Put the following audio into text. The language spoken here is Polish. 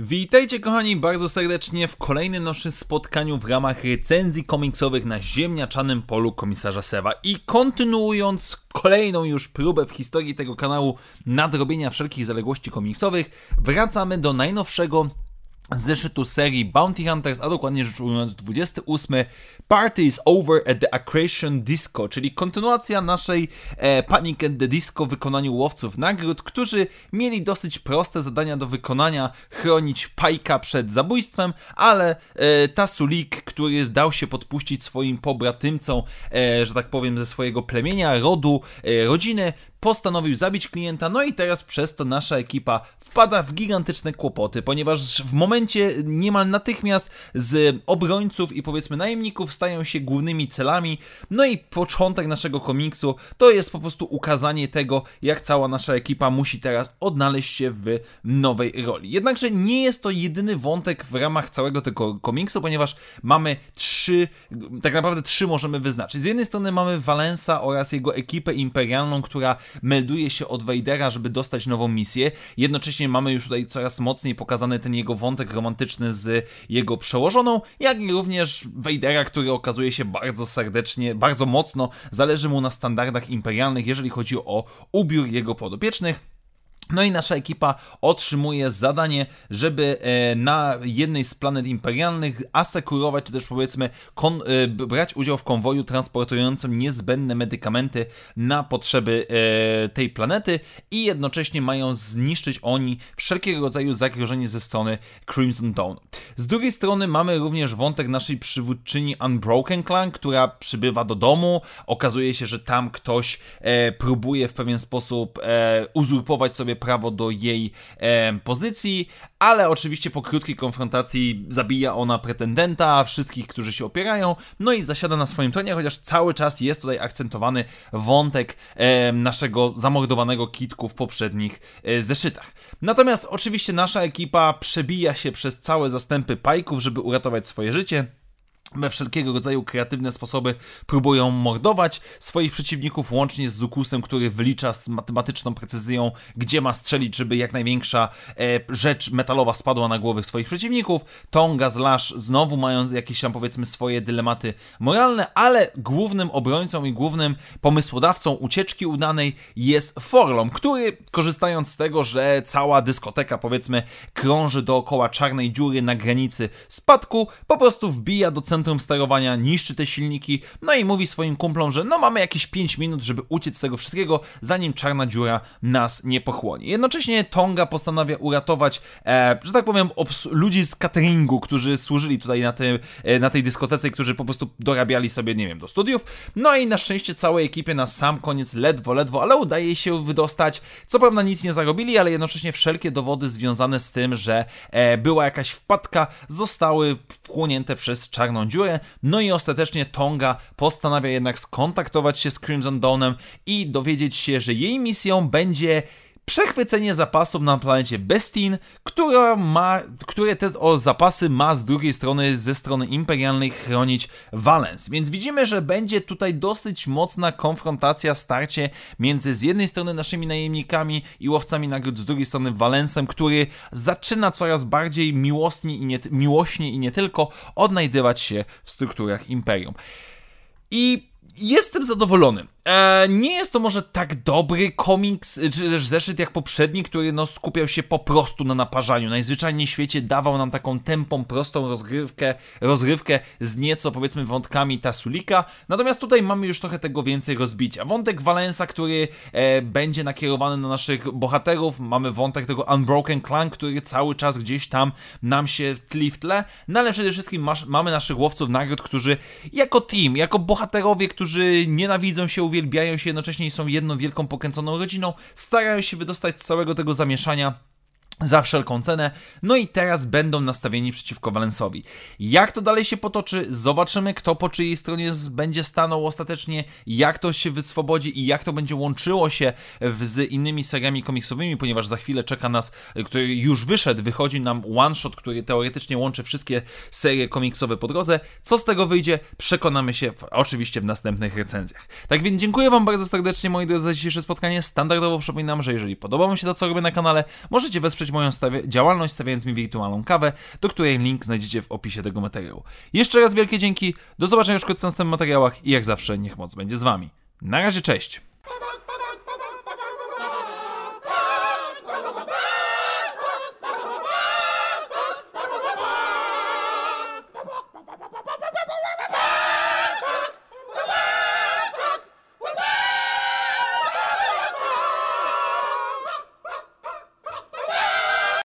Witajcie kochani bardzo serdecznie w kolejnym naszym spotkaniu w ramach recenzji komiksowych na ziemniaczanym polu komisarza Sewa. I kontynuując kolejną już próbę w historii tego kanału nadrobienia wszelkich zaległości komiksowych, wracamy do najnowszego zeszytu serii Bounty Hunters, a dokładnie rzecz ujmując 28 Party is Over at the Accretion Disco, czyli kontynuacja naszej e, Panic at the Disco w wykonaniu łowców nagród, którzy mieli dosyć proste zadania do wykonania, chronić Pajka przed zabójstwem, ale e, Tasulik, który dał się podpuścić swoim pobratymcom, e, że tak powiem, ze swojego plemienia, rodu, e, rodziny, postanowił zabić klienta, no i teraz przez to nasza ekipa wpada w gigantyczne kłopoty, ponieważ w momencie niemal natychmiast z obrońców i powiedzmy najemników stają się głównymi celami, no i początek naszego komiksu to jest po prostu ukazanie tego, jak cała nasza ekipa musi teraz odnaleźć się w nowej roli. Jednakże nie jest to jedyny wątek w ramach całego tego komiksu, ponieważ mamy trzy, tak naprawdę trzy możemy wyznaczyć. Z jednej strony mamy Valensa oraz jego ekipę imperialną, która melduje się od Vadera, żeby dostać nową misję. Jednocześnie mamy już tutaj coraz mocniej pokazany ten jego wątek romantyczny z jego przełożoną, jak i również Vadera, który okazuje się bardzo serdecznie, bardzo mocno zależy mu na standardach imperialnych, jeżeli chodzi o ubiór jego podopiecznych. No i nasza ekipa otrzymuje zadanie, żeby e, na jednej z planet imperialnych asekurować, czy też powiedzmy kon, e, brać udział w konwoju transportującym niezbędne medykamenty na potrzeby e, tej planety i jednocześnie mają zniszczyć oni wszelkiego rodzaju zagrożenie ze strony Crimson Dawn. Z drugiej strony mamy również wątek naszej przywódczyni Unbroken Clan, która przybywa do domu. Okazuje się, że tam ktoś próbuje w pewien sposób uzurpować sobie prawo do jej pozycji, ale oczywiście po krótkiej konfrontacji zabija ona pretendenta, wszystkich, którzy się opierają, no i zasiada na swoim tronie, chociaż cały czas jest tutaj akcentowany wątek naszego zamordowanego kitku w poprzednich e, zeszytach. Natomiast oczywiście nasza ekipa przebija się przez całe zastępy pajków, żeby uratować swoje życie we wszelkiego rodzaju kreatywne sposoby próbują mordować swoich przeciwników, łącznie z Zukusem, który wylicza z matematyczną precyzją, gdzie ma strzelić, żeby jak największa e, rzecz metalowa spadła na głowy swoich przeciwników. Tonga z Lash znowu mają jakieś tam powiedzmy swoje dylematy moralne, ale głównym obrońcą i głównym pomysłodawcą ucieczki udanej jest Forlom, który korzystając z tego, że cała dyskoteka powiedzmy krąży dookoła czarnej dziury na granicy spadku, po prostu wbija do centrum centrum sterowania, niszczy te silniki, no i mówi swoim kumplom, że no mamy jakieś 5 minut, żeby uciec z tego wszystkiego, zanim czarna dziura nas nie pochłonie. Jednocześnie Tonga postanawia uratować, e, że tak powiem, ludzi z cateringu, którzy służyli tutaj na, tej, e, na tej dyskotece, którzy po prostu dorabiali sobie, nie wiem, do studiów. No i na szczęście całej ekipie na sam koniec ledwo, ledwo, ale udaje się wydostać. Co prawda nic nie zarobili, ale jednocześnie wszelkie dowody związane z tym, że e, była jakaś wpadka, zostały wchłonięte przez czarną dziurę. No i ostatecznie Tonga postanawia jednak skontaktować się z Crimson Dawnem i dowiedzieć się, że jej misją będzie przechwycenie zapasów na planecie Bestin, która ma, które te o zapasy ma z drugiej strony, ze strony imperialnej chronić Valens. Więc widzimy, że będzie tutaj dosyć mocna konfrontacja, starcie między z jednej strony naszymi najemnikami i łowcami nagród, z drugiej strony Valensem, który zaczyna coraz bardziej miłosnie i nie, miłośnie i nie tylko odnajdywać się w strukturach imperium. I jestem zadowolony. E, nie jest to może tak dobry komiks, czy też zeszyt jak poprzedni, który no, skupiał się po prostu na naparzaniu. Najzwyczajniej w świecie dawał nam taką tempą, prostą rozgrywkę, rozgrywkę z nieco powiedzmy wątkami Tasulika. Natomiast tutaj mamy już trochę tego więcej rozbicia. Wątek Valensa, który e, będzie nakierowany na naszych bohaterów. Mamy wątek tego Unbroken Clan, który cały czas gdzieś tam nam się tli w tle. No ale przede wszystkim masz, mamy naszych łowców nagród, którzy jako team, jako bohaterowie, którzy nienawidzą się, uwielbiają uwielbiają się jednocześnie i są jedną wielką pokręconą rodziną, starają się wydostać z całego tego zamieszania za wszelką cenę. No i teraz będą nastawieni przeciwko Valensowi. Jak to dalej się potoczy? Zobaczymy, kto po czyjej stronie będzie stanął ostatecznie, jak to się wyswobodzi i jak to będzie łączyło się z innymi seriami komiksowymi, ponieważ za chwilę czeka nas, który już wyszedł, wychodzi nam one shot, który teoretycznie łączy wszystkie serie komiksowe po drodze. Co z tego wyjdzie? Przekonamy się w, oczywiście w następnych recenzjach. Tak więc dziękuję Wam bardzo serdecznie, moi drodzy, za dzisiejsze spotkanie. Standardowo przypominam, że jeżeli podoba Wam się to, co robię na kanale, możecie wesprzeć moją działalność, stawiając mi wirtualną kawę, do której link znajdziecie w opisie tego materiału. Jeszcze raz wielkie dzięki, do zobaczenia już wkrótce w następnych materiałach i jak zawsze niech moc będzie z Wami. Na razie, cześć!